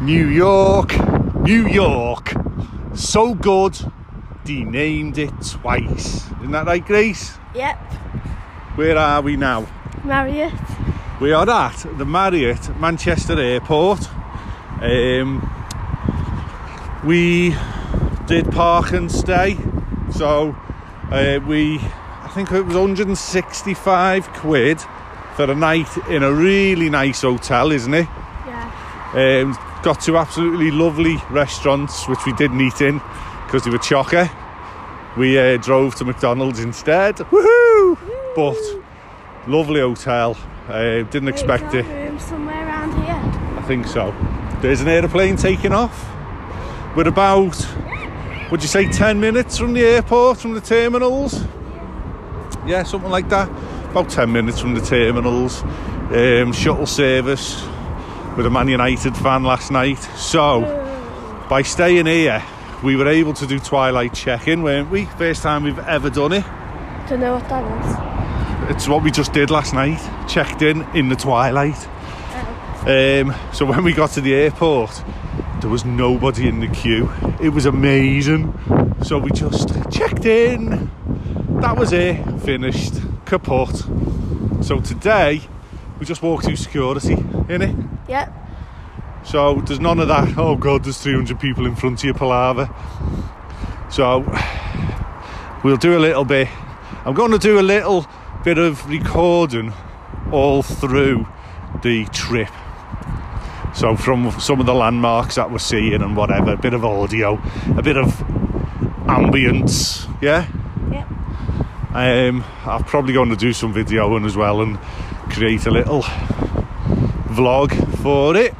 New York, New York. So good, they named it twice. Isn't that right, Grace? Yep. Where are we now? Marriott. We are at the Marriott Manchester Airport. Um, we did park and stay, so uh, we, I think it was 165 quid for a night in a really nice hotel, isn't it? Yeah. Um, got to absolutely lovely restaurants, which we didn't eat in because they were chocker. We uh, drove to McDonald's instead. Woohoo! But lovely hotel. Uh, didn't expect it. Room somewhere around here. I think so. There's an aeroplane taking off. We're about, would you say, 10 minutes from the airport, from the terminals? Yeah, something like that. About 10 minutes from the terminals. Um, shuttle service with a Man United fan last night. So, by staying here, we were able to do twilight check-in, weren't we? First time we've ever done it. Don't know what that is. It's what we just did last night. Checked in in the twilight. Um, so when we got to the airport, there was nobody in the queue. It was amazing. So we just checked in. That was it. Finished. Kaput. So today, we just walked through security, innit? Yep. So there's none of that. Oh god, there's 300 people in front of you, palaver. So we'll do a little bit. I'm going to do a little bit of recording all through the trip. So from some of the landmarks that we're seeing and whatever, a bit of audio, a bit of ambience, yeah. Yep. Um, I'm probably going to do some videoing as well and create a little vlog for it.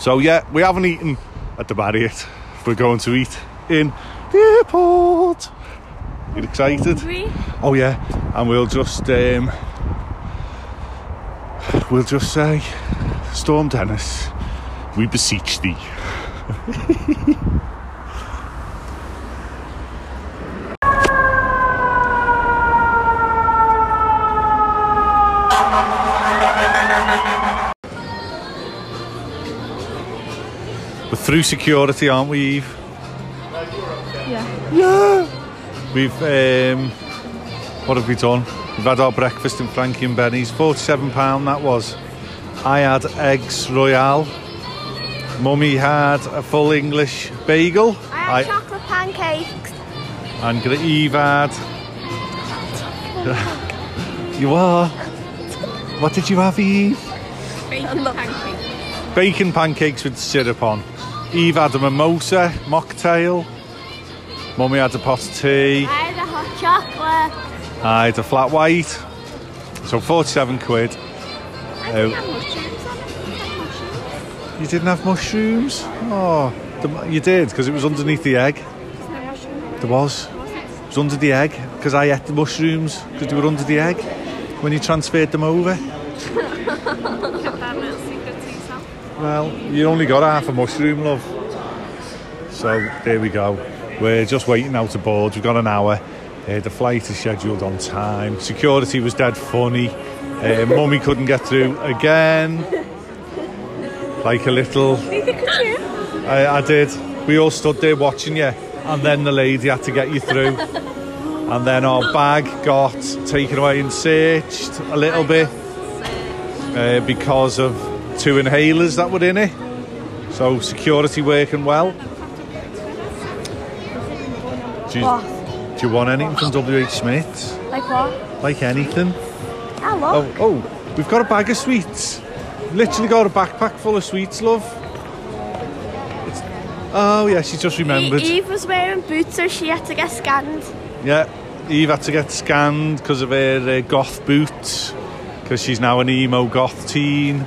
So yeah, we haven't eaten at the Marriott. We're going to eat in the airport. You excited? Hungry? Oh yeah, and we'll just um, we'll just say, Storm Dennis, we beseech thee. We're through security, aren't we, Eve? Yeah. Yeah. We've um, what have we done? We've had our breakfast in Frankie and Benny's. Forty-seven pound that was. I had eggs royale. Mummy had a full English bagel. I had chocolate pancakes. and Eve had. you are. What did you have, Eve? Bacon pancake. Bacon pancakes with syrup on. Eve had a mimosa mocktail. Mummy had a pot of tea. I had a hot chocolate. I had a flat white. So 47 quid. I Oh. didn't have oh. mushrooms on. Did you have mushrooms? You didn't have mushrooms? Oh, the, you did because it was underneath the egg. There's no mushrooms. There was. It was under the egg because I ate the mushrooms because they were under the egg when you transferred them over. Kept that little secret to yourself. Well, you only got half a mushroom, love. So there we go. We're just waiting now to board. We've got an hour. Uh, the flight is scheduled on time. Security was dead funny. Uh, Mummy couldn't get through again. Like a little. I, I did. We all stood there watching you, and then the lady had to get you through. And then our bag got taken away and searched a little bit uh, because of two inhalers that were in it. So security working well. Do you, do you want anything from WH Smith? Like what? Like anything? Oh, oh, we've got a bag of sweets. Literally got a backpack full of sweets, love. It's, oh yeah, she just remembered. Eve was wearing boots, so she had to get scanned. Yeah, Eve had to get scanned because of her uh, goth boots. Because she's now an emo goth teen.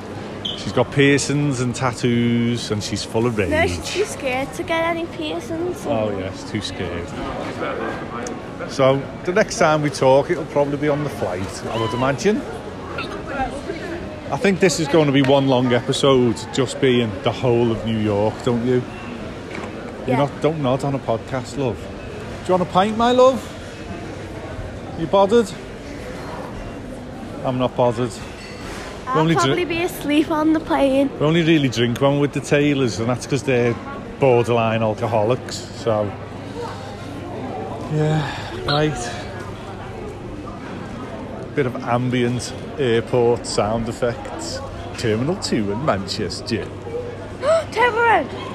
She's got piercings and tattoos, and she's full of rage. No, she's too scared to get any piercings. Oh yes, too scared. So the next time we talk, it'll probably be on the flight, I would imagine. I think this is going to be one long episode, just being the whole of New York, don't you? Yeah. You're not, don't nod on a podcast, love. Do you want a pint, my love? You bothered? I'm not bothered. I'll only probably drink, be asleep on the plane. we only really drink one with the tailors, and that's because they're borderline alcoholics. So, yeah, right. Bit of ambient airport sound effects. Terminal 2 in Manchester. Timberin!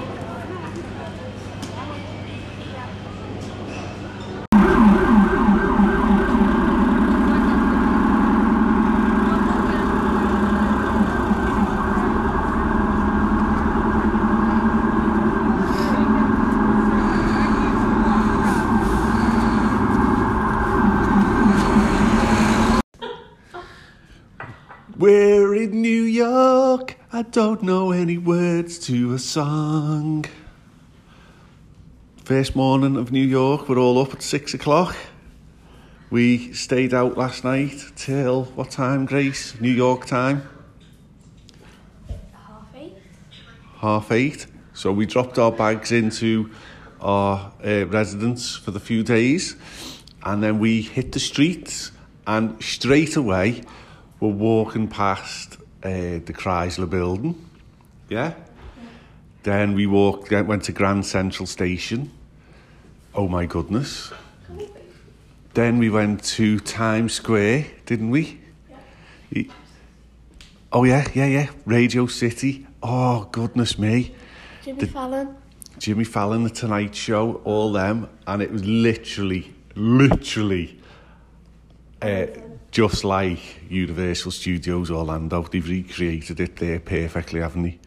We're in New York. I don't know any words to a song. First morning of New York, we're all up at six o'clock. We stayed out last night till what time, Grace? New York time? Half eight. half eight. So we dropped our bags into our uh, residence for the few days, and then we hit the streets, and straight away we're walking past uh, the Chrysler Building. Yeah. Then we walked, went to Grand Central Station. Oh my goodness. Then we went to Times Square, didn't we? Yeah. Oh yeah, yeah, yeah. Radio City. Oh goodness me. Jimmy Fallon. Jimmy Fallon, The Tonight Show, all them, and it was literally, literally, uh, just like Universal Studios Orlando. They've recreated it there perfectly, haven't they?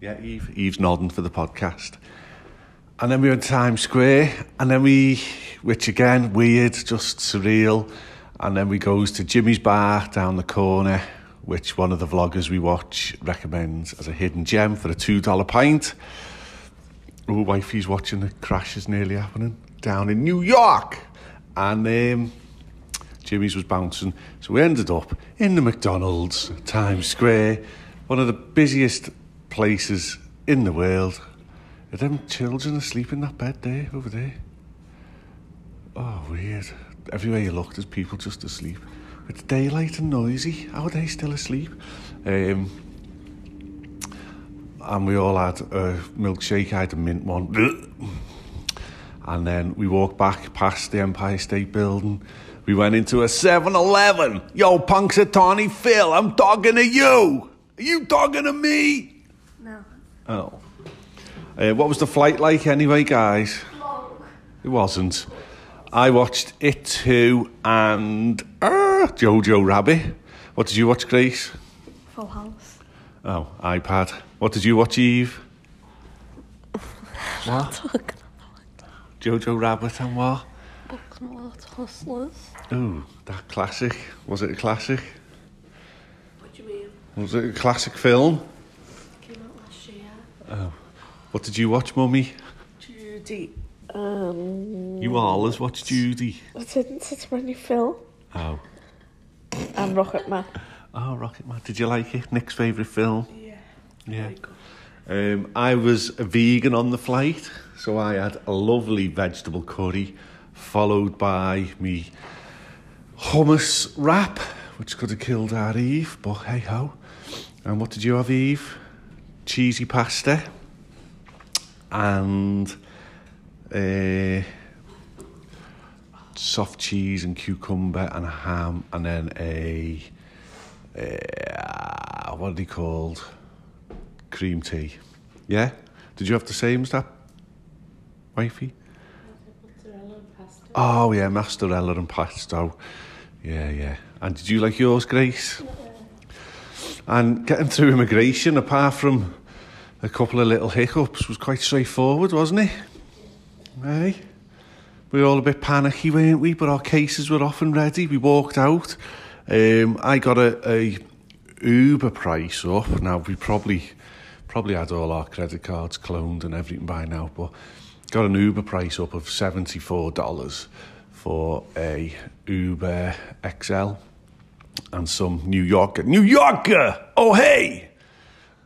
Yeah, Eve. Eve's nodding for the podcast. And then we went to Times Square, and then we, which again, weird, just surreal. And then we goes to Jimmy's Bar down the corner, which one of the vloggers we watch recommends as a hidden gem for a $2 pint. Oh, wifey's watching the crashes nearly happening down in New York. And um, Jimmy's was bouncing. So we ended up in the McDonald's, Times Square, one of the busiest places in the world. Are them children asleep in that bed there, over there? Oh, weird. Everywhere you look, there's people just asleep. It's daylight and noisy. How are they still asleep? Um, and we all had a milkshake. I had a mint one. And then we walked back past the Empire State Building. We went into a 7 Eleven. Yo, Punxsutawney Phil, I'm talking to you. Are you talking to me? No. Oh. Uh, what was the flight like anyway, guys? Long. It wasn't. I watched It Too and uh, Jojo Rabbit. What did you watch, Grace? Full house. Oh, iPad. What did you watch, Eve? what? Jojo Rabbit and what? Booksmart Hustlers. Ooh, that classic. Was it a classic? What do you mean? Was it a classic film? Came out last year. Oh. What did you watch, Mummy? Judy. Um, You always watched Judy. I didn't. It's my new film. Oh. And Rocket Man. Oh, Rocket Man. Did you like it? Nick's favourite film? Yeah. Yeah. Um, I was a vegan on the flight, so I had a lovely vegetable curry, followed by me hummus wrap, which could have killed our Eve, but hey ho. And what did you have, Eve? Cheesy pasta and uh, soft cheese and cucumber and ham, and then a uh, what are they called? Cream tea. Yeah? Did you have the same as that, wifey? Oh, yeah, mozzarella and pesto. Yeah, yeah. And did you like yours, Grace? And getting through immigration, apart from a couple of little hiccups, was quite straightforward, wasn't it? Hey? We were all a bit panicky, weren't we? But our cases were off and ready. We walked out. Um, I got a, a Uber price up. Now, we probably probably had all our credit cards cloned and everything by now, but got an Uber price up of $74 for a Uber XL and some New Yorker. New Yorker! Oh, hey!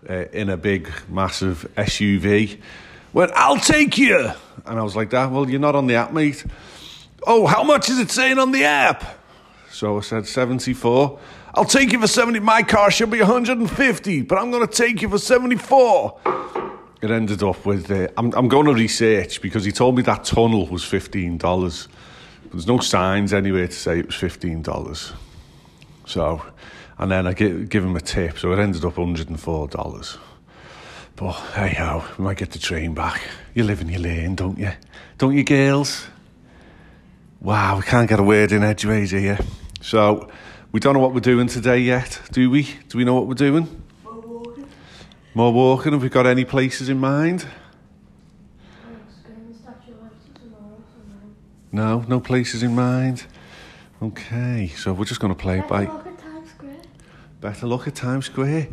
Uh, in a big, massive SUV. Went, I'll take you! And I was like, that, well, you're not on the app, mate. Oh, how much is it saying on the app? So I said 74. I'll take you for 70. My car should be 150, but I'm going to take you for 74. It ended up with, uh, I'm, I'm going to research because he told me that tunnel was $15. There's no signs anywhere to say it was $15. So, and then I give, give him a tip, so it ended up $104. But hey ho, we might get the train back. You live in your lane, don't you? Don't you, girls? Wow, we can't get a word in edgeways here. So, we don't know what we're doing today yet, do we? Do we know what we're doing? More walking. More walking. Have we got any places in mind? No, no places in mind. Okay, so we're just going to play it by. Better look at Times Square. Better look at Times Square.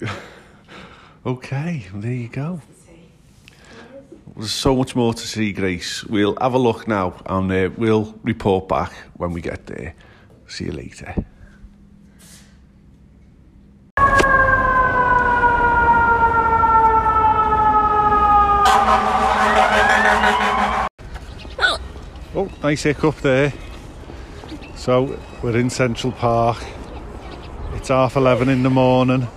okay, there you go. There's so much more to see, Grace. We'll have a look now and uh, we'll report back when we get there. See you later. Oh, nice hiccup there. So we're in Central Park. It's half eleven in the morning.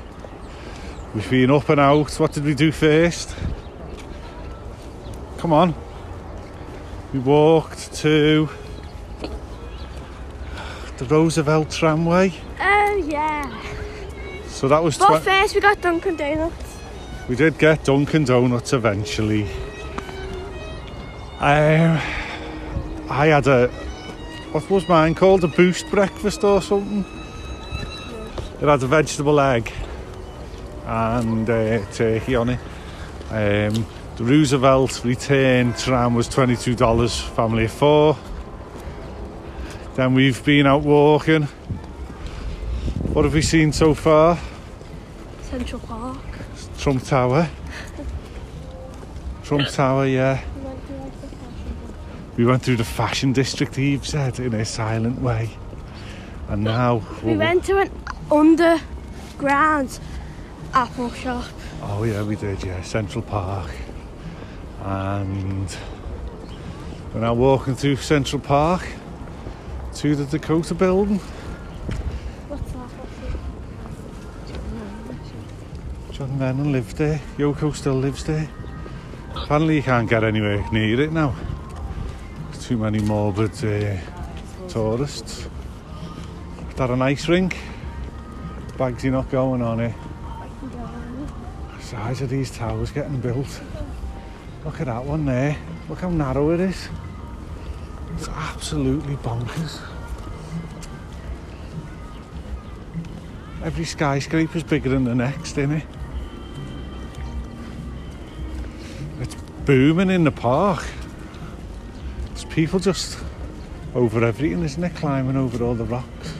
We've been up and out. What did we do first? Come on. We walked to the Roosevelt tramway. Oh, yeah. So that was But first we got Dunkin' Donuts. we did get Dunkin' Donuts eventually. Um, I had a what was mine called a boost breakfast or something. It had a vegetable egg and uh, turkey on it. Um, the Roosevelt return tram was twenty two dollars, family of four. Then we've been out walking. What have we seen so far? Central Park. Trump Tower. Trump Tower, yeah. We went to like the fashion We went through the fashion district, Eve said, in a silent way. And now. We went to an underground Apple shop. Oh, yeah, we did, yeah. Central Park. And we're now walking through Central Park to the Dakota building. What's that? John Lennon lived there. Yoko still lives there. Apparently, you can't get anywhere near it now. Too many morbid uh, tourists. Is that an ice rink? Bagsy not going on it. Size of these towers getting built. Look at that one there. Look how narrow it is. It's absolutely bonkers. Every skyscraper's bigger than the next, isn't it? It's booming in the park. People just over everything, isn't it? Climbing over all the rocks.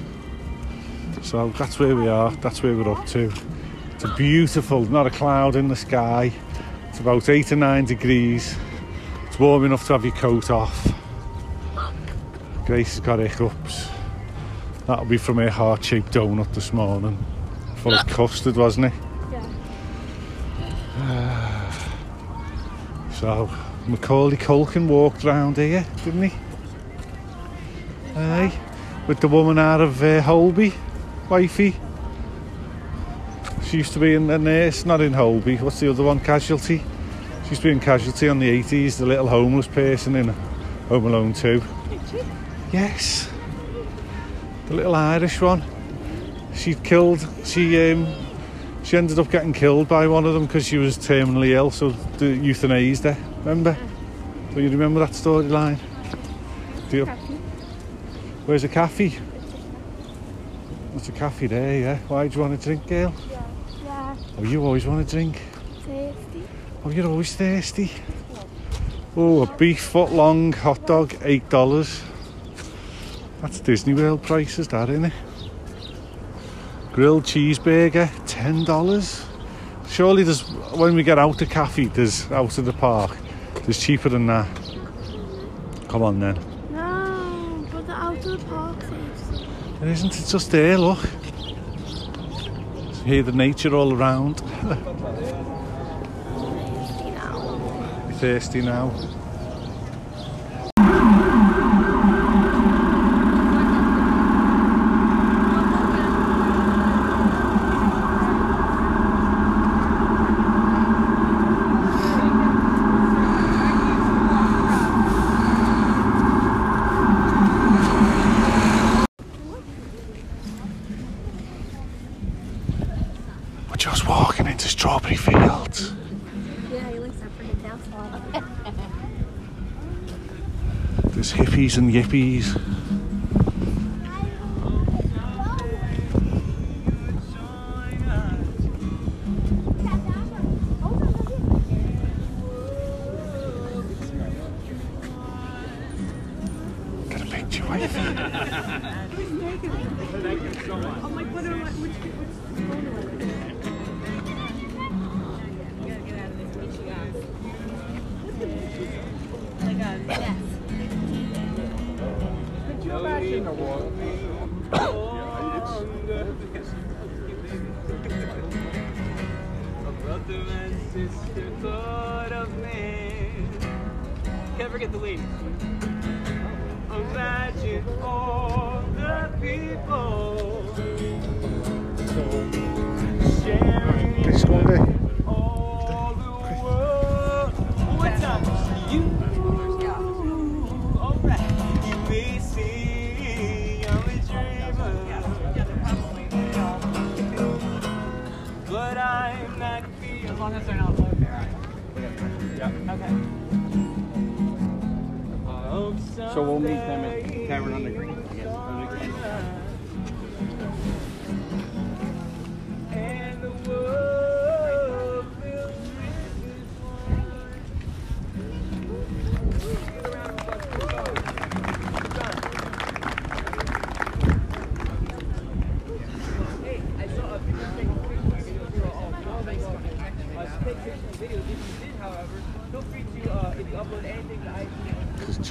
So that's where we are. That's where we're up to. It's a beautiful, not a cloud in the sky. It's about eight or nine degrees. It's warm enough to have your coat off. Grace has got hiccups. That'll be from her heart-shaped donut this morning. Full of custard, wasn't it? Yeah. So Macaulay Culkin walked round here, didn't he? Aye, with the woman out of uh, Holby, wifey. She used to be in a nurse, not in Holby. What's the other one? Casualty. She used to be in Casualty on the 80s, the little homeless person in Home Alone 2. Yes. The little Irish one. She'd killed, she um, she ended up getting killed by one of them because she was terminally ill, so the euthanized her. Remember? Do you remember that storyline? Do you? Where's a cafe? What's a cafe there, yeah. Why do you want a drink, girl? Yeah. Oh, you always want a drink. Tasty. Oh, you're always thirsty. Oh, a beef foot long hot dog, eight dollars. That's Disney World prices, that isn't it? Grilled cheeseburger, ten dollars. Surely there's when we get out the cafe, there's out of the park, there's cheaper than that. Come on then. No, but the out of the park. It isn't, it's just there, look. Hear the nature all around. You know. You're thirsty now. and yippies.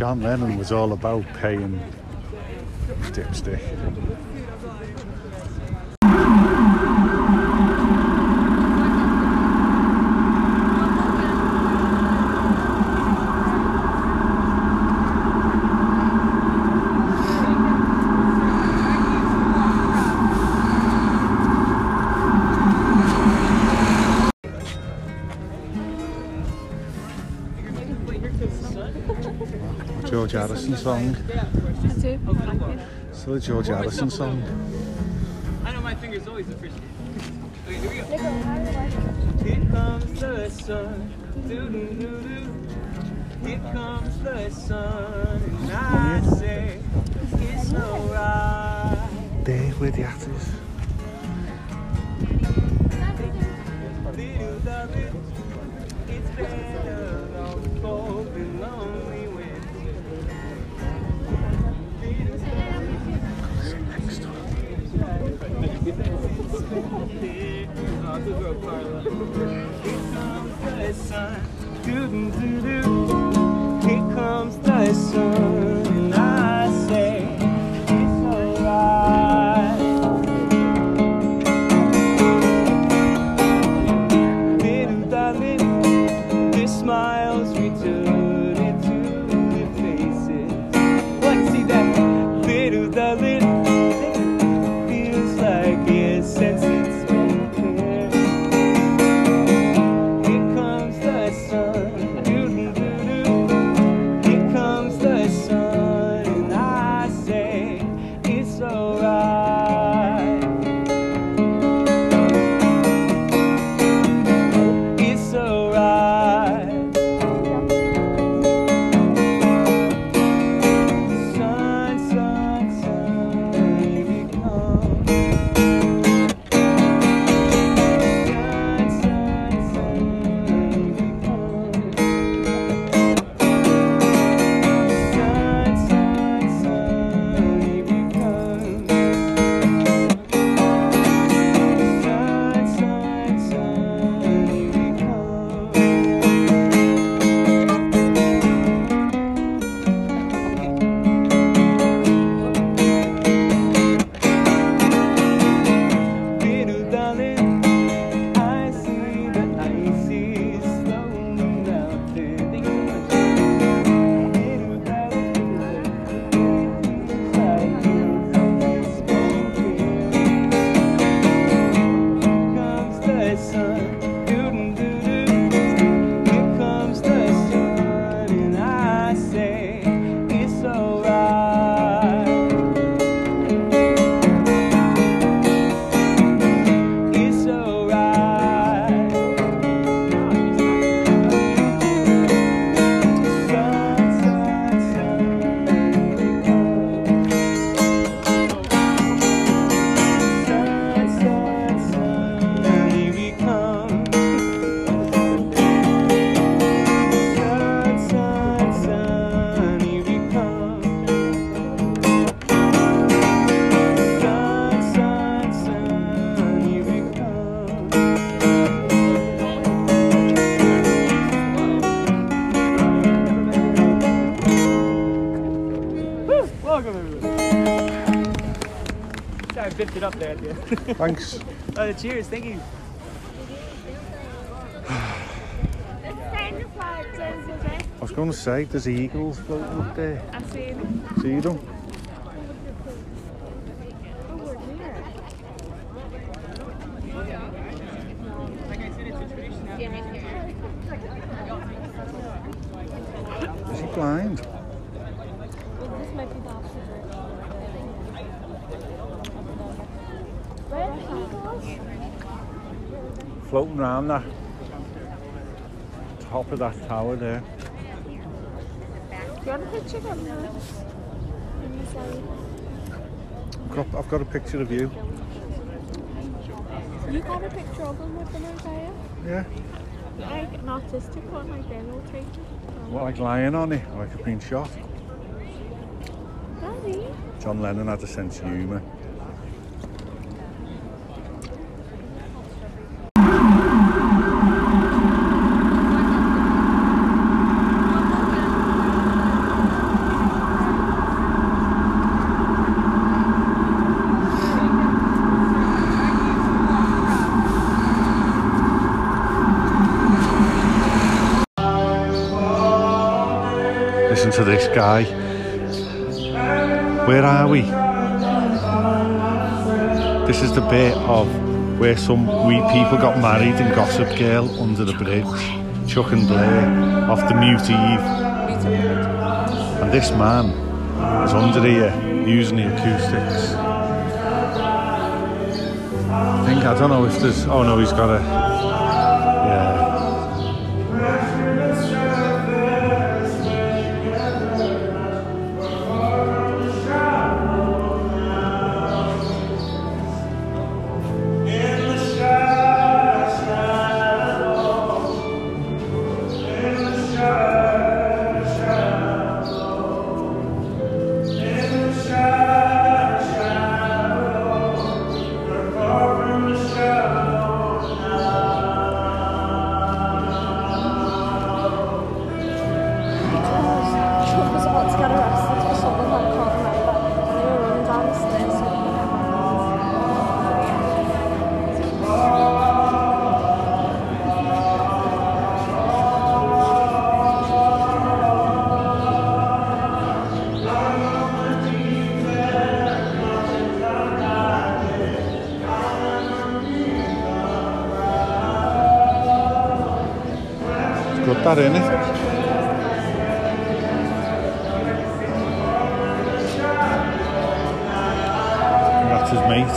John Lennon was all about paying dipstick. George Harrison song. I it's the George Harrison song. I know my finger's always appreciated. Okay, here we go. Here comes the sun. Doo -doo -doo here comes the sun. And I say, it's alright. Dave with the actors. Couldn't do oh, cheers, thank you. I was going to say, there's eagles floating up there. I see them. See them? Is he blind? Floating around that top of that tower there. Do you want a picture of? I've got, I've got a picture of you. You got a picture of them with them, Isaiah? Yeah. Like an artistic one, like they're illustrated. What, like lying on it, like I've been shot. Daddy? John Lennon had a sense of humour. To this guy. Where are we? This is the bit of where some wee people got married in Gossip Girl under the bridge. Chuck and Blair off the Mute Eve. And this man is under here using the acoustics. I think, I don't know if there's, oh no, he's got a, It's good that, isn't it? That's his mate.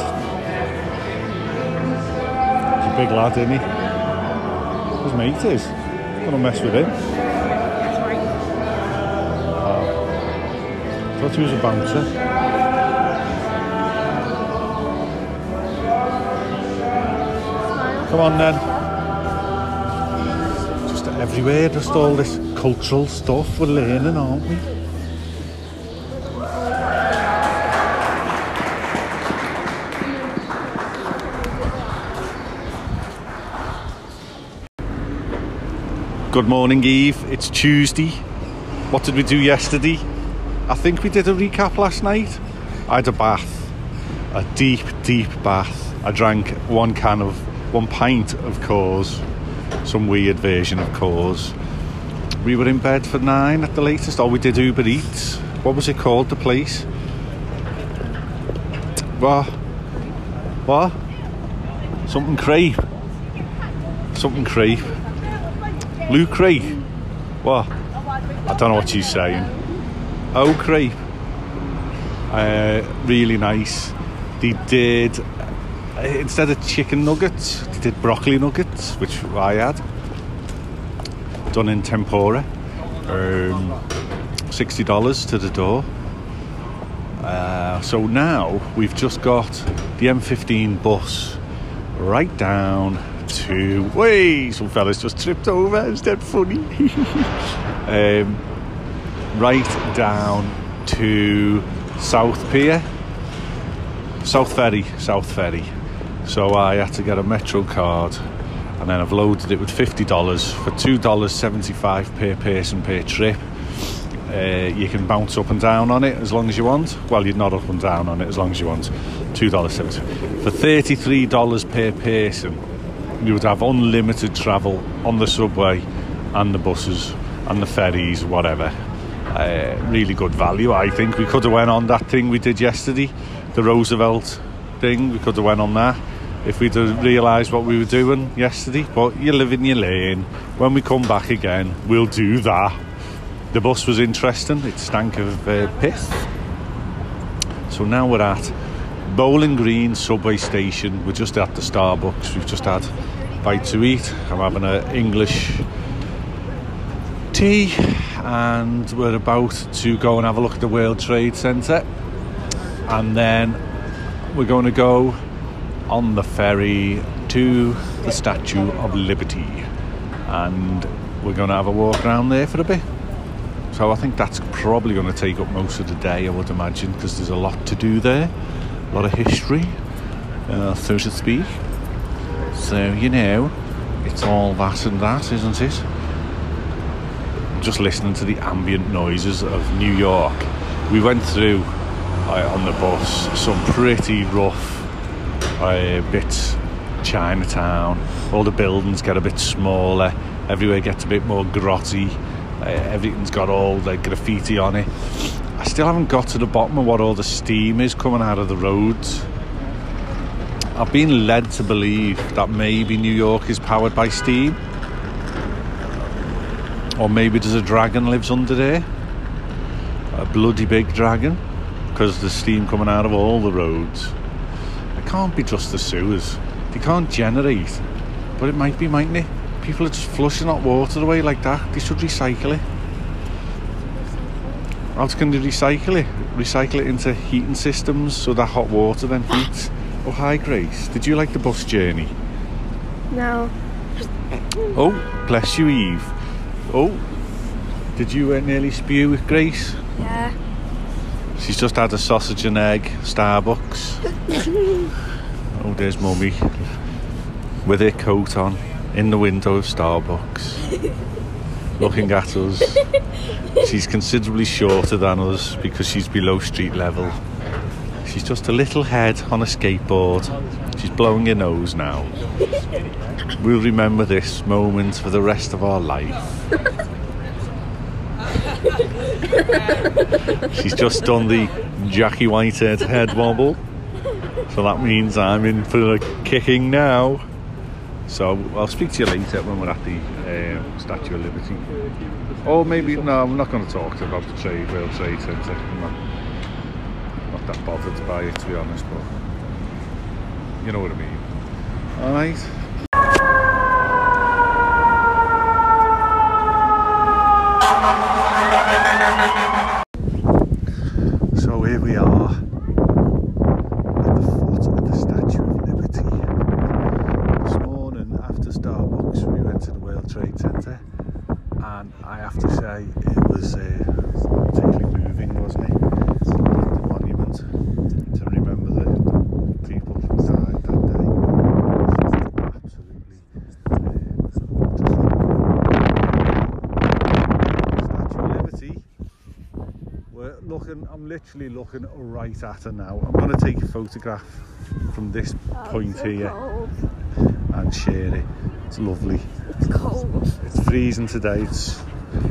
He's a big lad, isn't he? His mate is. Gonna mess with him. Oh. Thought he was a bouncer. Come on then. Everywhere, just all this cultural stuff we're learning, aren't we? Good morning, Eve. It's Tuesday. What did we do yesterday? I think we did a recap last night. I had a bath, a deep, deep bath. I drank one can of, one pint of Coors, some weird version of Coors. We were in bed for nine at the latest. Oh, we did Uber Eats. What was it called, the place? What? What? Something crepe. Something crepe. Lou Creek. What? I don't know what she's saying. Oh, crepe. Uh, really nice. They did uh, instead of chicken nuggets, they did broccoli nuggets, which I had, done in tempura. Um, Sixty dollars to the door. Uh, so now we've just got the M15 bus right down to. Wait, some fellas just tripped over. Is that funny? um, right down to South Pier, South Ferry, South Ferry. So I had to get a Metro card, and then I've loaded it with fifty dollars for two dollars seventy-five per person per trip. Uh, you can bounce up and down on it as long as you want. Well, you're not up and down on it as long as you want. two dollars seventy. For thirty-three dollars per person, you would have unlimited travel on the subway and the buses and the ferries, whatever. Uh, really good value, I think. We could have went on that thing we did yesterday, the Roosevelt thing. We could have went on that if we'd have realised what we were doing yesterday. But you live in your lane. When we come back again, we'll do that. The bus was interesting. It stank of uh, piss. So now we're at Bowling Green subway station. We're just at the Starbucks. We've just had a bite to eat. I'm having an English tea, and we're about to go and have a look at the World Trade Centre, and then we're going to go on the ferry to the Statue of Liberty, and we're going to have a walk around there for a bit. So I think that's probably going to take up most of the day, I would imagine, because there's a lot to do there, a lot of history, uh, so to speak. So you know, it's all that and that, isn't it? Just listening to the ambient noises of New York. We went through uh, on the bus some pretty rough uh, bit Chinatown, all the buildings get a bit smaller, everywhere gets a bit more grotty, uh, everything's got all the graffiti on it. I still haven't got to the bottom of what all the steam is coming out of the roads. I've been led to believe that maybe New York is powered by steam. Or maybe there's a dragon lives under there. A bloody big dragon. Because there's steam coming out of all the roads. Can't be just the sewers. They can't generate. But it might be, mightn't it? People are just flushing hot water away like that. They should recycle it. How can they recycle it? Recycle it into heating systems so that hot water then heats. Oh, hi, Grace. Did you like the bus journey? No. Oh, bless you, Eve. Oh, did you uh, nearly spew with Grace? Yeah. She's just had a sausage and egg Starbucks. oh, there's Mummy with her coat on in the window of Starbucks, looking at us. She's considerably shorter than us because she's below street level. She's just a little head on a skateboard. She's blowing her nose now. We'll remember this moment for the rest of our life. She's just done the Jackie Whitehead head wobble. So that means I'm in for the kicking now. So I'll speak to you later when we're at the um, Statue of Liberty. Or maybe, no, I'm not going to talk about the trade, World Trade Centre. I'm not, not that bothered by it, to be honest, but you know what I mean. Alright. So here we are at the foot of the Statue of Liberty. This morning after Starbucks we went to the World Trade Centre and I have to say it was uh, particularly moving wasn't it? The monument to remember the, the people who died that day. Absolutely. uh, Statue of Liberty we're looking, looking right at her now. I'm going to take a photograph from this oh, point so here Cold. and share it. It's lovely. It's cold. It's freezing today, it's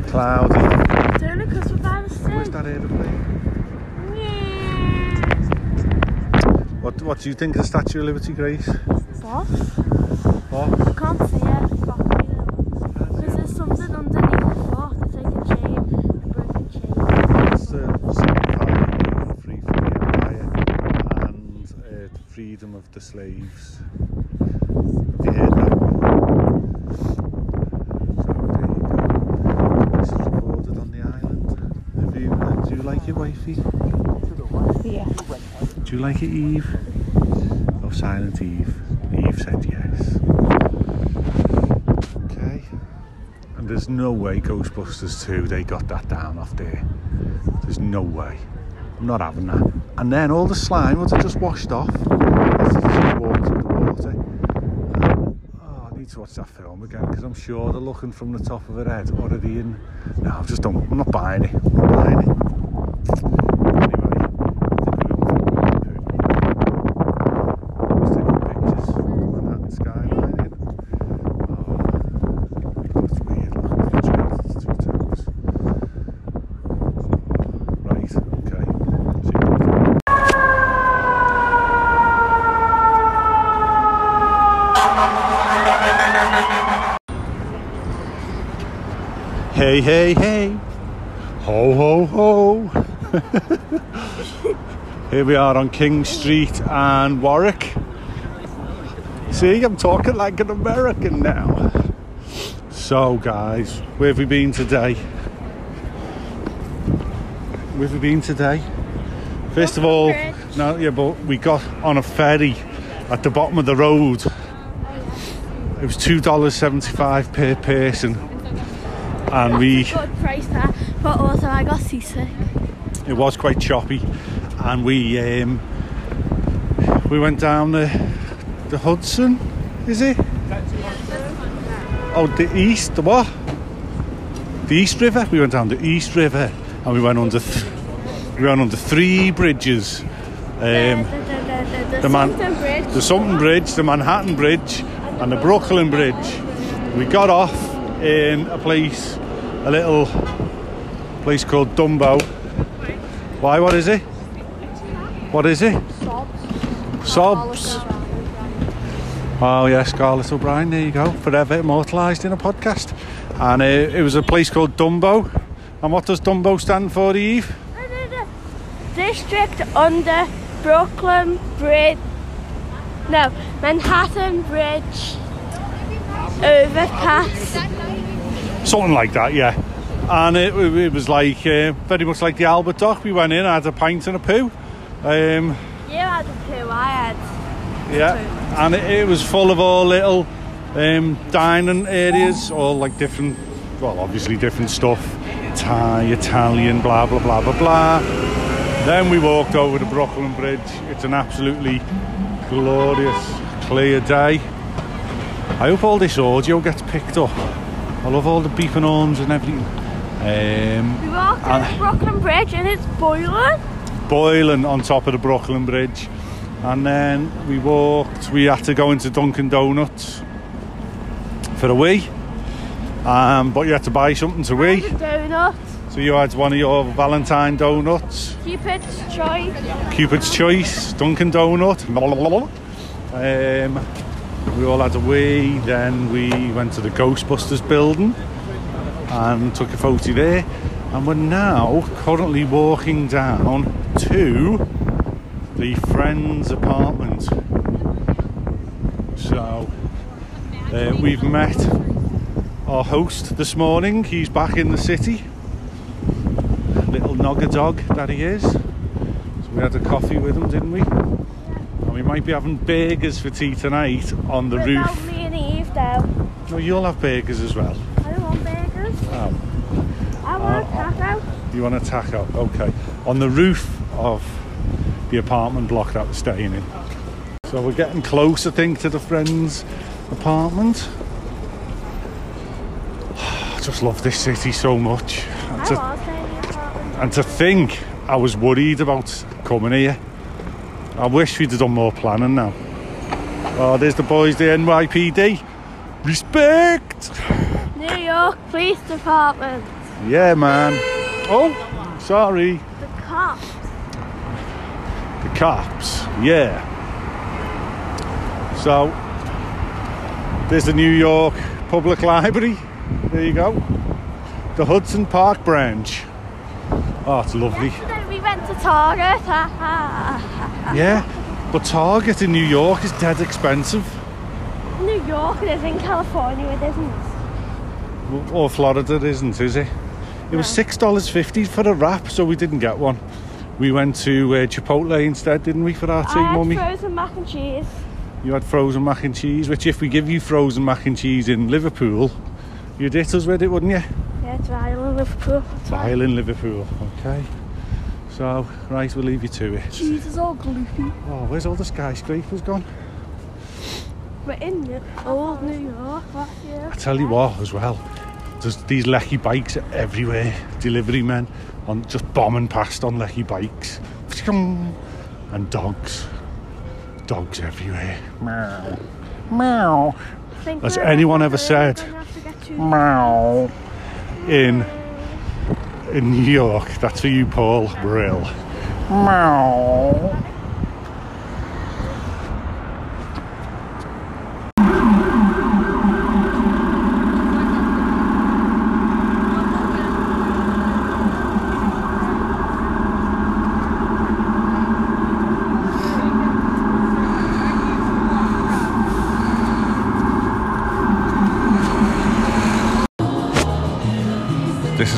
cloudy. Doing it because we're by Where's that aeroplane? What, what do you think of the Statue of Liberty, Grace? What? What? I can't see it properly because there's something underneath the foot. It's like a chain, a broken chain. It's the signifying being free from the empire and uh, the the you, uh, do you like it, wifey? Yeah. Do you like it, Eve? Oh, Silent Eve. Eve said yes. Okay. And there's no way Ghostbusters 2, they got that down off there. There's no way. I'm not having that. And then all the slime was just washed off. started to walk through the water. Um, oh, I need to watch that film again because I'm sure they're looking from the top of her head or they in. No, I've just don't... I'm not buying it. I'm not buying it. Hey, hey, hey. Ho, ho, ho. Here we are on King Street and Warwick. See, I'm talking like an American now. So, guys, where have we been today? Where have we been today? First of all, no, yeah, but we got on a ferry at the bottom of the road. It was two dollars seventy-five per person, and we. Good price that, but also I got seasick. it was quite choppy and we um, we went down the the Hudson is it oh the east the what the East River we went down the East River and we went under th- we went under three bridges um, the, the, the, the, the man- Bridge. the Bridge, the Manhattan Bridge, and the Brooklyn Bridge. We got off in a place, a little place called Dumbo. Why? What is it? What is it? Sobs. Oh yeah, Scarlett O'Brien. There you go, forever immortalised in a podcast. And uh, it was a place called Dumbo. And what does Dumbo stand for, Eve? District under Brooklyn Bridge. No, Manhattan Bridge. Overpass. Something like that, yeah. And it, it was like uh, very much like the Albert Dock. We went in, I had a pint and a poo. Um, You had a two, I had. yeah, and it, it was full of all little um, dining areas, all like different, well, obviously different stuff. Thai, Italian, blah blah blah blah blah. Then we walked over the Brooklyn Bridge. It's an absolutely glorious, clear day. I hope all this audio gets picked up. I love all the beeping horns and everything. Um, We walked over Brooklyn Bridge and it's boiling. boiling on top of the Brooklyn Bridge. And then we walked, we had to go into Dunkin' Donuts for a wee. Um, but you had to buy something to wee. Donut. So you had one of your Valentine donuts, Cupid's choice. Cupid's Choice, Dunkin' Donut. Um, we all had a wee. Then we went to the Ghostbusters building and took a photo there. And we're now currently walking down to the friend's apartment. So uh, we've met our host this morning. He's back in the city. Little nogger dog that he is. So we had a coffee with him, didn't we? We might be having burgers for tea tonight on the roof. me and Eve though. No, you'll have burgers as well. I don't want burgers. Oh, I want uh, a taco. you want a taco? Okay. On the roof of the apartment block that we're staying in. So we're getting close, I think, to the friend's apartment. I just love this city so much. And to, want in the apartment. and to think I was worried about coming here. I wish we'd have done more planning now. Oh, there's the boys, the NYPD. Respect! New York Police Department. Yeah, man. Oh, sorry. The cops. The cops, yeah. So, there's the New York Public Library. There you go. The Hudson Park branch. Oh, it's lovely. Yesterday we went to Target. Yeah, but Target in New York is dead expensive. New York it is in California. It isn't. Or Florida isn't, is it? It was six dollars fifty for a wrap, so we didn't get one. We went to uh, Chipotle instead, didn't we, for our tea, I had frozen mac and cheese. You had frozen mac and cheese, which if we give you frozen mac and cheese in Liverpool, you'd hit us with it, wouldn't you? Yeah, it's vile in Liverpool. In Liverpool, okay. So, right, we'll leave you to it. Is all gloopy. Oh, where's all the skyscrapers gone? We're in old New York. I tell you what, as well, there's these lecky bikes everywhere. Delivery men on just bombing past on lecky bikes, and dogs, dogs everywhere. Meow, meow, Has anyone ever said- we're gonna have to get two- meow. In in New York, that's for you, Paul Brill. Meow.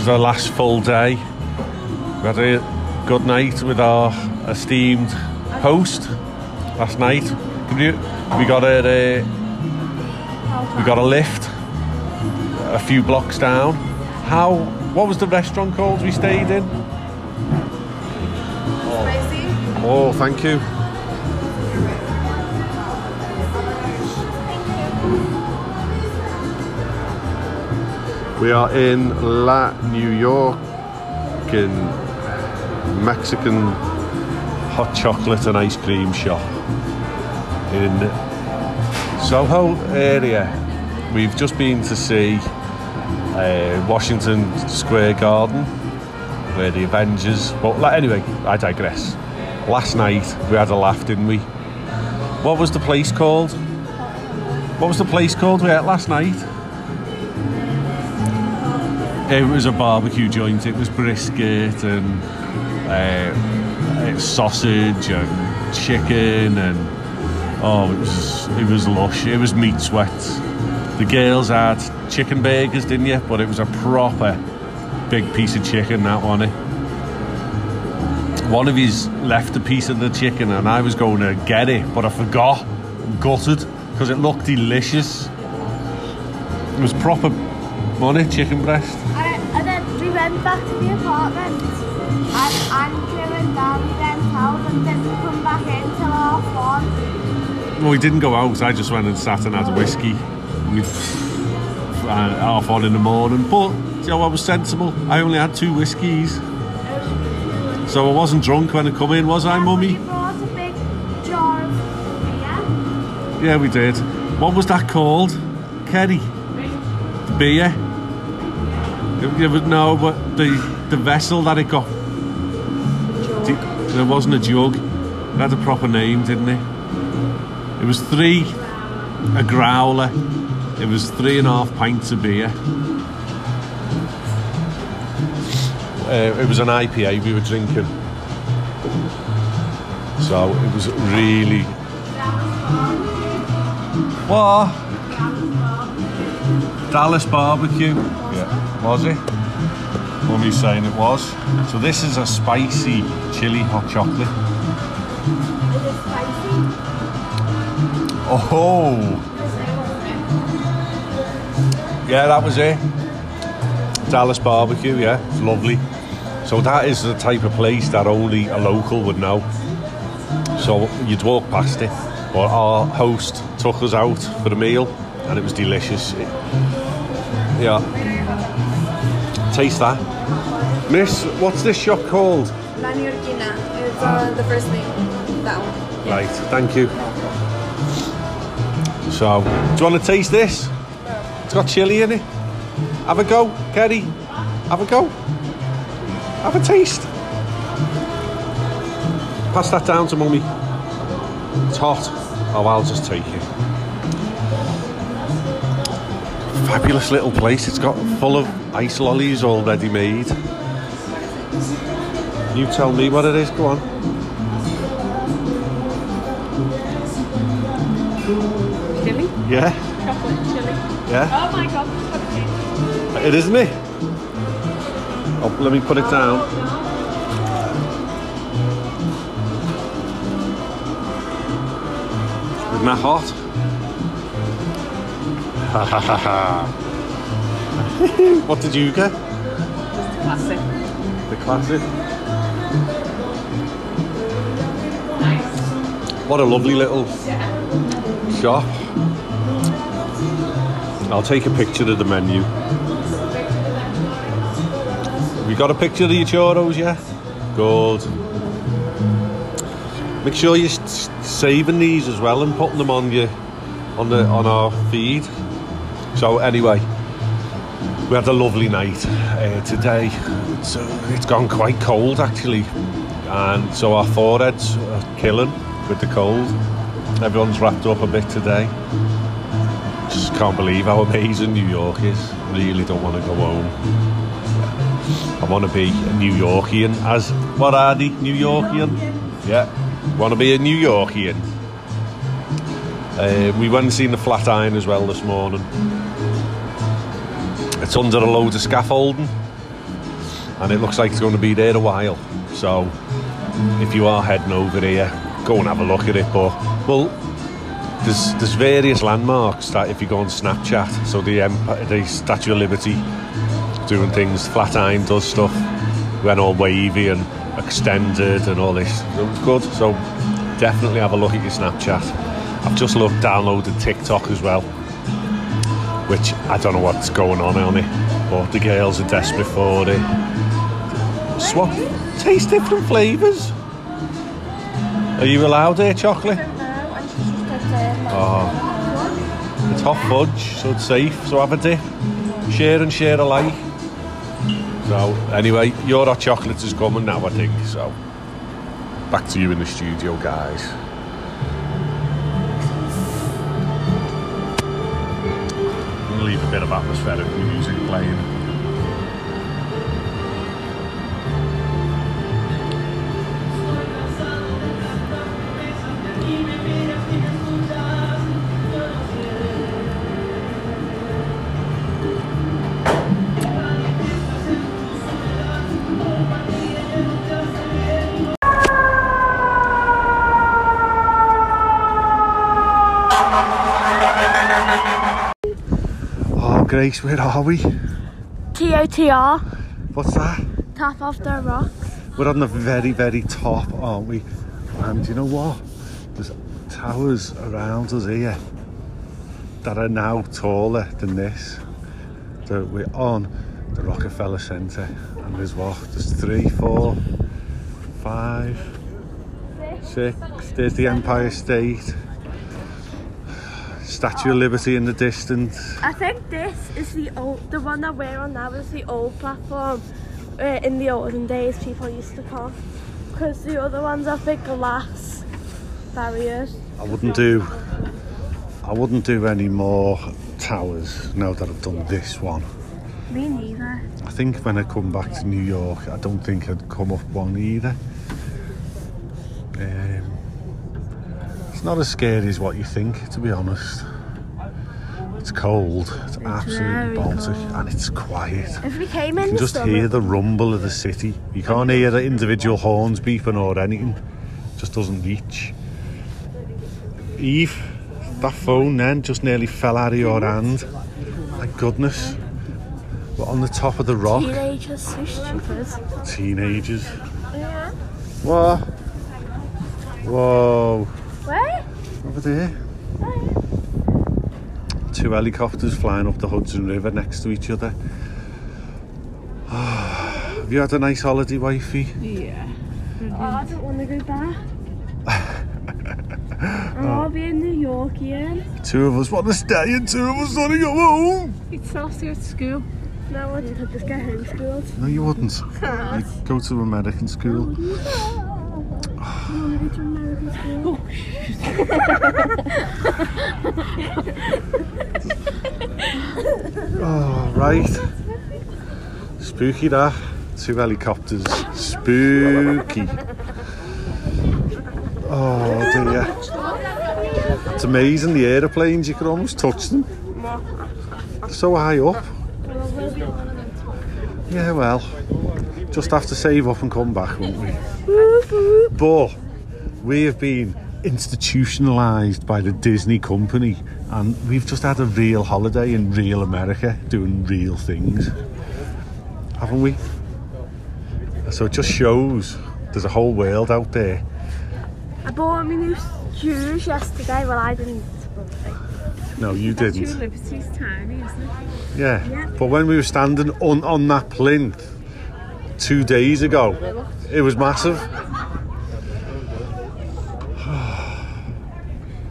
Our last full day. We had a good night with our esteemed host last night. We got a, we got a lift a few blocks down. How? What was the restaurant called we stayed in? Oh, thank you. We are in La New York in Mexican hot chocolate and ice cream shop in Soho area. We've just been to see uh, Washington Square Garden where the Avengers. But anyway, I digress. Last night we had a laugh, didn't we? What was the place called? What was the place called we ate last night? It was a barbecue joint. It was brisket and uh, uh, sausage and chicken and oh, it was it was lush. It was meat sweats. The girls had chicken burgers, didn't you? But it was a proper big piece of chicken. That one. Eh? One of his left a piece of the chicken, and I was going to get it, but I forgot. Gutted because it looked delicious. It was proper money chicken breast. And, and then we went back to the apartment. And Andrew and Dan went out and didn't come back in till half one. Well, we didn't go out. I just went and sat and had a whiskey. We uh, half on in the morning, but you know I was sensible. I only had two whiskies, so I wasn't drunk when I come in, was I, mummy? You brought a big jar of beer. Yeah, we did. What was that called, Kerry? Beer. It, it was no, but the the vessel that it got. There wasn't a jug. It had a proper name, didn't it? It was three, a growler. It was three and a half pints of beer. Uh, it was an IPA we were drinking. So it was really. What? Dallas barbecue. Yeah. Was it? Mummy's saying it was. So this is a spicy chili hot chocolate. Is it spicy? Oh. Yeah, that was it. Dallas barbecue, yeah, it's lovely. So that is the type of place that only a local would know. So you'd walk past it, but our host took us out for the meal, and it was delicious. It- yeah, taste that, Miss. What's this shop called? La Neoyorquina is uh, the first name. That one. Right, thank you. So, do you want to taste this? It's got chili in it. Have a go, Kerry. Have a go. Have a taste. Pass that down to mummy. It's hot. Oh, I'll just take it. Fabulous little place. It's got full of ice lollies already made. You tell me what it is. Go on. Chili? Yeah. Chocolate chili. Yeah. Oh my god, It isn't it? Oh, let me put it down. Isn't that hot? Ha ha ha ha. What did you get? classic. The classic. Nice. What a lovely little shop. I'll take a picture of the menu. We got a picture of your churros, yeah? Good. Make sure you're saving these as well and putting them on your on the on our feed. So anyway, we had a lovely night uh, today. It's, it's gone quite cold actually, and so our foreheads are killing with the cold. Everyone's wrapped up a bit today. Just can't believe how amazing New York is. Really don't want to go home. I want to be a New Yorkian. As what are they? New Yorkian? Yeah. Want to be a New Yorkian. Uh, we went and seen the Flatiron as well this morning. It's under a load of scaffolding. and it looks like it's going to be there a while. So if you are heading over here, go and have a look at it. But well, there's there's various landmarks that if you go on Snapchat, so the Empire, the Statue of Liberty doing things, Flatiron does stuff, went all wavy and extended and all this. It was good. So definitely have a look at your Snapchat. I've just looked downloaded TikTok as well, which I don't know what's going on on it, but the girls are desperate for it. Swap, taste different flavours. Are you allowed here, chocolate? Oh, it's hot fudge, so it's safe. So have a dip. Share and share alike. So anyway, your hot chocolate is coming now, I think. So back to you in the studio, guys. Bit of atmospheric music playing. Grace, where are we? TOTR, What's that? top of the rock. We're on the very, very top, aren't we? And you know what? There's towers around us here that are now taller than this. So we're on the Rockefeller Centre, and there's what? There's three, four, five, six. There's the Empire State. Statue of Liberty in the distance. I think this is the old, the one that we're on now is the old platform. Uh, in the olden days, people used to come because the other ones are big glass barriers. I wouldn't do. I wouldn't do any more towers now that I've done this one. Me neither. I think when I come back to New York, I don't think I'd come up one either. Um, it's not as scary as what you think, to be honest. It's cold. It's, absolutely very Baltic, cold. and it's quiet. If we came You in can the just summer, hear the rumble of the city. You can't hear the individual horns beeping or anything. It Just doesn't reach. Eve, that phone then just nearly fell out of your hand. Thank goodness. We're on the top of the rock. teenagers, so stupid. Teenagers. Yeah. What? Whoa. Where? Over there. Two helicopters flying up the Hudson River next to each other. Have you had a nice holiday, wifey? Yeah. Oh, I don't want to go back. I'll be in New York again. Two of us want to stay and two of us want to go home. It's also at school. No, I didn't just get homeschooled. No, you wouldn't. You go to American school. Oh, right. Spooky that. Two helicopters. Spooky. Oh dear. It's amazing the aeroplanes, you could almost touch them. So high up. Yeah, well, just have to save up and come back, won't we? But we have been institutionalized by the Disney company and we've just had a real holiday in real America doing real things. Haven't we? So it just shows there's a whole world out there. I bought me new shoes yesterday. Well, I didn't. No, you of didn't. Liberty's tiny, isn't it? Yeah. Yeah. But when we were standing on, on that plinth two days ago, it was massive.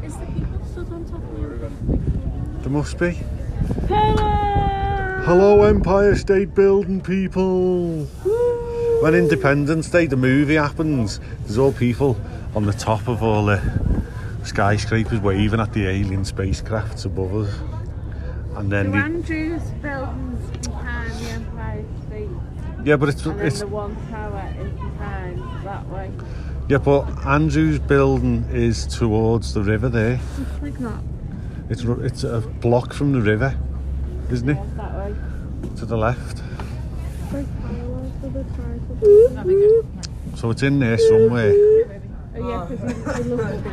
Is the people stood on top of There must be. Hello, Empire State Building people. When Independence Day, the movie happens, there's all people on the top of all the skyscrapers waving at the alien spacecrafts above us. And then The Andrews buildings behind the Empire State, yeah, but it's and then it's the one tower is behind that way. yeah, but Andrew's building is towards the river there. It's like that. It's it's a block from the river, isn't it? To the left. the good side. So it's in there somewhere. Oh, yeah, you look up.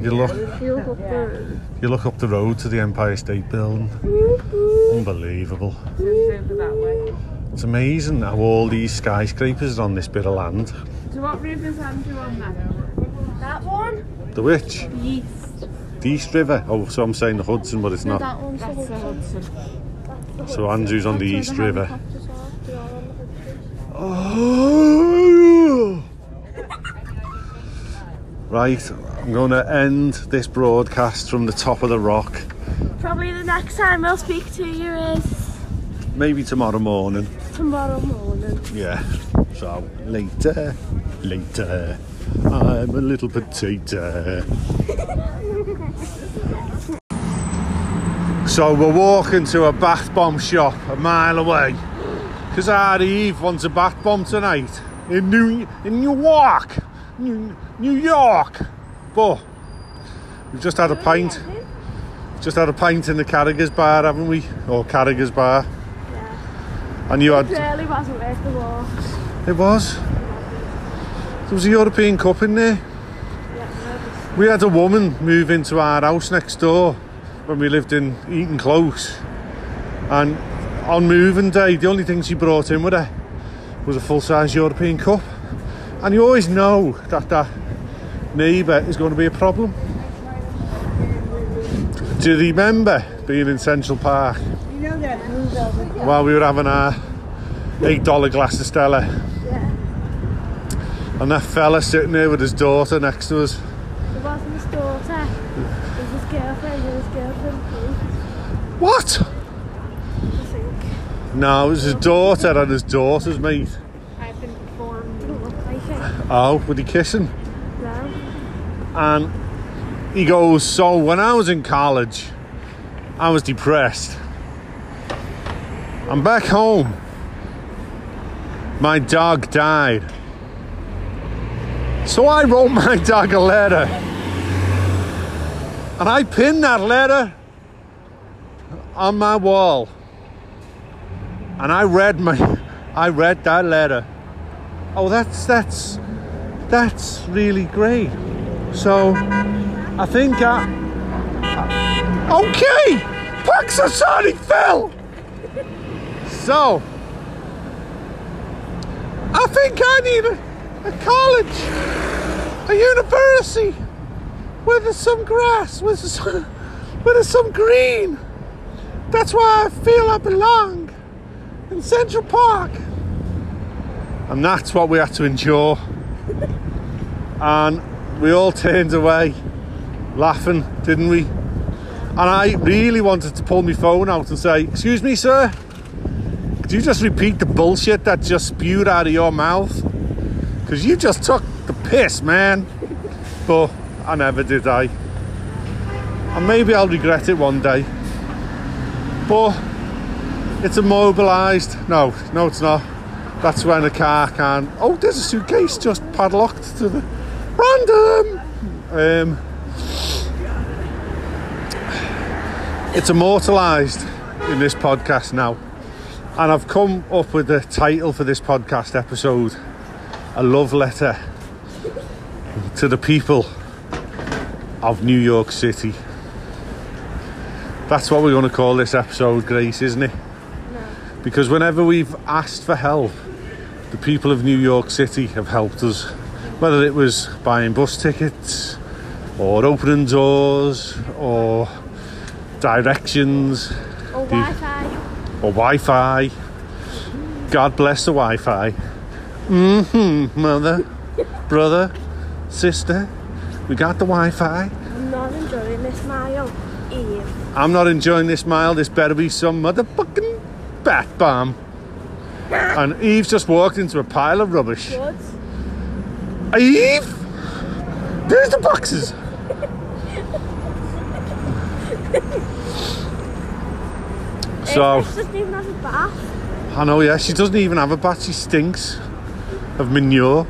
You look, You look up the you look up the road to the Empire State Building. Unbelievable. over that way. It's amazing how all these skyscrapers are on this bit of land. So what river's Andrew on that? That one? The which? East. The East River. Oh, so I'm saying the Hudson, but it's No, not. that one's That's the the Hudson. Hudson. So Andrew's on the That's East the River. helicopters are. They are on the Hudson. Oh. Right, I'm going to end this broadcast from the top of the rock. Probably the next time I'll speak to you is Maybe tomorrow morning. tomorrow morning. Yeah. So later, later. I'm a little potato. so we're walking to a bath bomb shop a mile away. Because our Eve wants a bath bomb tonight in New in New York. New, New York. But we've just had a pint. Just had a pint in the Carragher's bar, haven't we? Or Carragher's bar. Yeah. And you had It really wasn't worth the walk. it was. There was a European Cup in there. Yeah, we had a woman move into our house next door when we lived in Eaton Close. And on moving day, the only thing she brought in with her was a full size European Cup. And you always know that that neighbour is going to be a problem. Do you remember being in Central Park while we were having our $8 glass of Stella? And that fella sitting there with his daughter next to us. It wasn't his daughter. It was his girlfriend and his girlfriend too, What? No, it was his daughter and his daughter's mate. I've been. Didn't look like it. Oh, were they kissing? No. And he goes, So when I was in college, I was depressed. I'm back home. My dog died. So I wrote my dog a letter. And I pinned that letter on my wall. And I read my I read that letter. Oh that's that's that's really great. So I think I, I- okay. Paxasani fell. So I think I need a, a college, a university with some grass, with some, with some green. That's why I feel I belong in Central Park. And that's what we had to endure. And we all turned away laughing, didn't we? And I really wanted to pull my phone out and say, Excuse me, sir, could you just repeat the bullshit that just spewed out of your mouth? Because you just took the piss, man. But I never did, I. And maybe I'll regret it one day. But it's immobilised. No, no, it's not. That's when a car can. Oh, there's a suitcase just padlocked to the. Random! Um, it's immortalised in this podcast now. And I've come up with the title for this podcast episode A Love Letter to the People of New York City. That's what we're going to call this episode, Grace, isn't it? No. Because whenever we've asked for help, the people of New York City have helped us. Whether it was buying bus tickets, or opening doors, or directions, Or Wi-Fi. or Wi Fi. God bless the Wi Fi. Mm hmm, mother, brother, sister, we got the Wi Fi. I'm not enjoying this mile. I'm not enjoying this mile. This better be some motherfucking bath bomb. And Eve's just walked into a pile of rubbish. Good. Eve! There's the boxes! so, She doesn't even have a bath. I know, yeah, she doesn't even have a bath. She stinks of manure.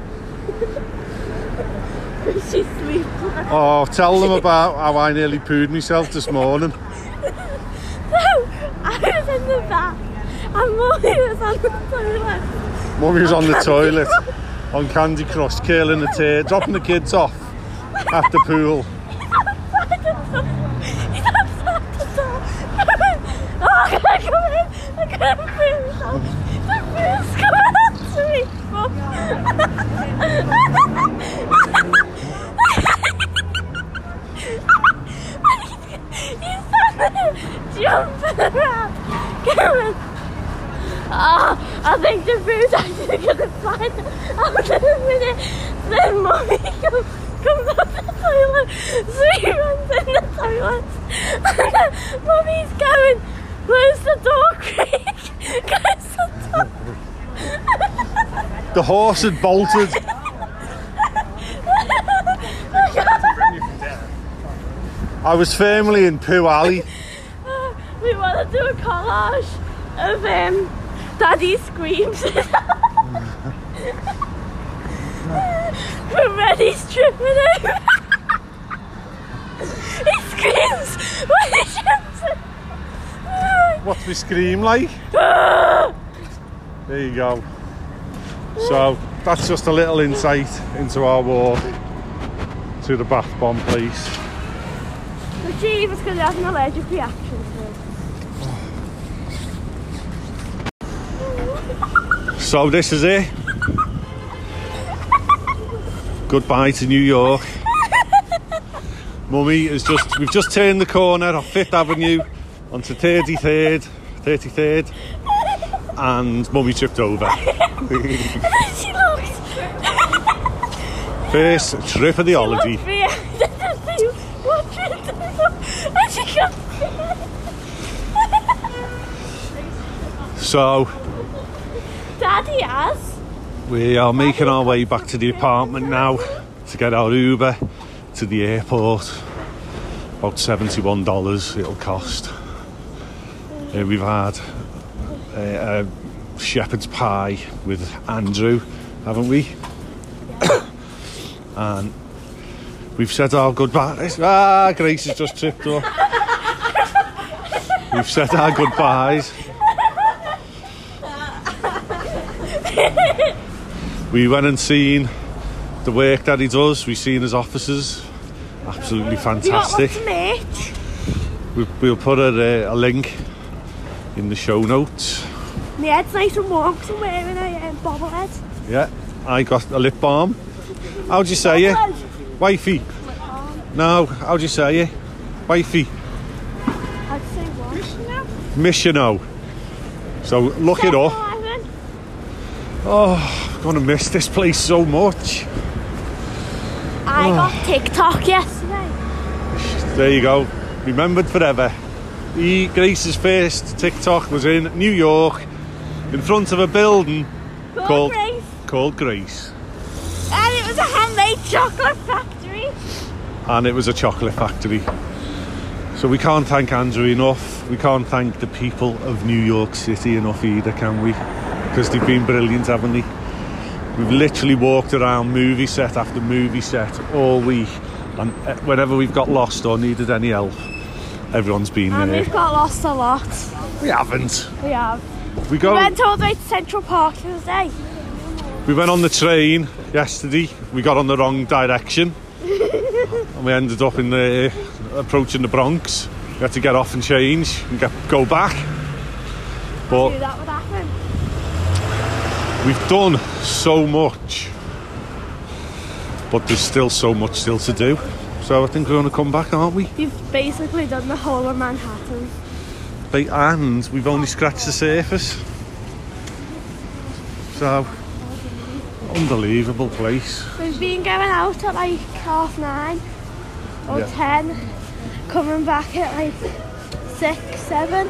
She's sleeping. Oh, tell them about how I nearly pooed myself this morning. I was in the bath and mummy was on the toilet. Mummy was on the toilet on Candy Crush, curling the tail, dropping the kids off at the pool. Around. Kevin. Oh, I think the food's actually gonna find out in a minute. Then mommy comes, comes out the toilet. So he runs in the toilet. And then mommy's going, close the door, Craig. Close the door. The horse had bolted. I was firmly in Pooh Alley. We to a of um, Daddy screams. From Reddy's tripping over. he screams when he jumps. What's my scream like? there you go. So that's just a little insight into our walk to the bath bomb place. The chief is because he has an allergic reaction to it. So this is it. Goodbye to New York. Mummy is just we've just turned the corner off Fifth Avenue onto 33rd, 33rd, and Mummy tripped over. First trip of the holiday. What should I do? And she comes. So Daddy has. we are making our way back to the apartment now to get our Uber to the airport. About $71 it'll cost. Uh, we've had uh, a shepherd's pie with Andrew, haven't we? and we've said our goodbyes. Ah, Grace has just tripped up. we've said our goodbyes. We went and seen the work that he does. We've seen his offices. Absolutely fantastic. We, we'll put a, a link in the show notes. My head's nice and warm because I'm wearing a um, bobblehead. Yeah, I got a lip balm. How'd you say it? Wifey. No, how'd you say it? Wifey. I'd say what? Missiono. So look it up. Oh, I'm gonna miss this place so much. I Oh. got ah. TikTok yesterday. There you go. Remembered forever. He, Grace's first TikTok was in New York, in front of a building Called called Grace. called Grace, And it was a handmade chocolate factory. and it was a chocolate factory. So we can't thank Andrew enough. We can't thank the people of New York City enough either, can we? Because they've been brilliant, haven't they? We've literally walked around movie set after movie set all week, and uh, whenever we've got lost or needed any help, everyone's been And there. we've got lost a lot. We haven't. We have. We We went all the way to Central Park the other day. We went on the train yesterday. We got on the wrong direction, and we ended up in the approaching the Bronx. We had to get off and change and get, go back. But that would happen. We've done so much, but there's still so much still to do. So I think we're going to come back, aren't we? You've basically done the whole of Manhattan. Ba- And we've only scratched the surface. So unbelievable place. We've been going out at like half nine or Yeah. ten, coming back at like six, seven.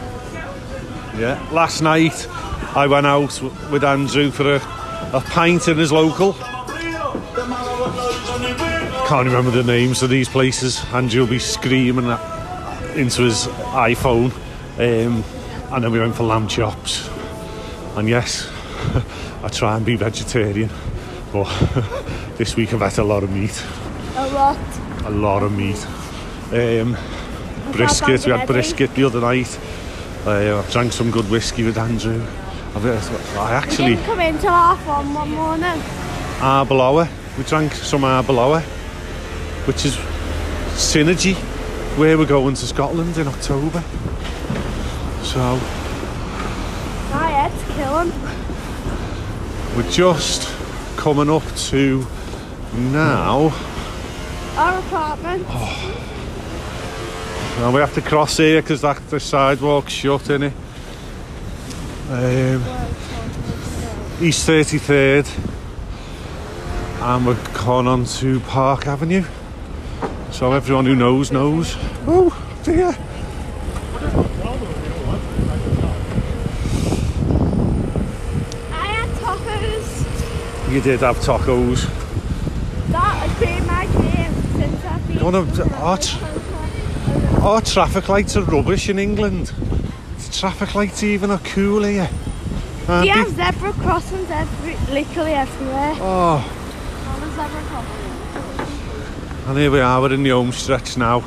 Yeah. Last night I went out with Andrew for a, a pint in his local. Can't remember the names of these places. Andrew will be screaming into his iPhone. Um, and then we went for lamb chops. And yes, I try and be vegetarian. But this week I've had a lot of meat. A lot. A lot of meat. Um, brisket, we had brisket the other night. Uh, I drank some good whiskey with Andrew. I actually Didn't come in till half one one morning. Aberlour. We drank some Aberlour, which is synergy. Where we're going to Scotland in October. So My head's killing. we're just coming up to now. Our apartment. Oh. Now we have to cross here because that the sidewalk's shut, innit? Um, East 33rd, and we're going on to Park Avenue. So everyone who knows knows. Oh dear. I had tacos. You did have tacos. That has been my dream since I've been. One of the- oh, Oh, traffic lights are rubbish in England. Traffic lights even are cool here. Uh, you have zebra crossings every, literally everywhere. Oh. On a zebra crossing. And here we are, we're in the home stretch now,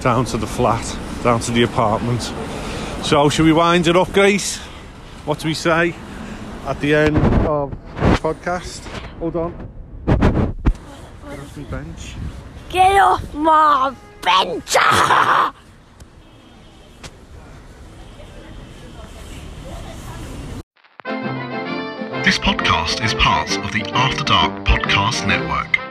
down to the flat, down to the apartment. So, should we wind it up, Grace? What do we say at the end of the podcast? Hold on. Get off my bench. Get off my bench! This podcast is part of the After Dark Podcast Network.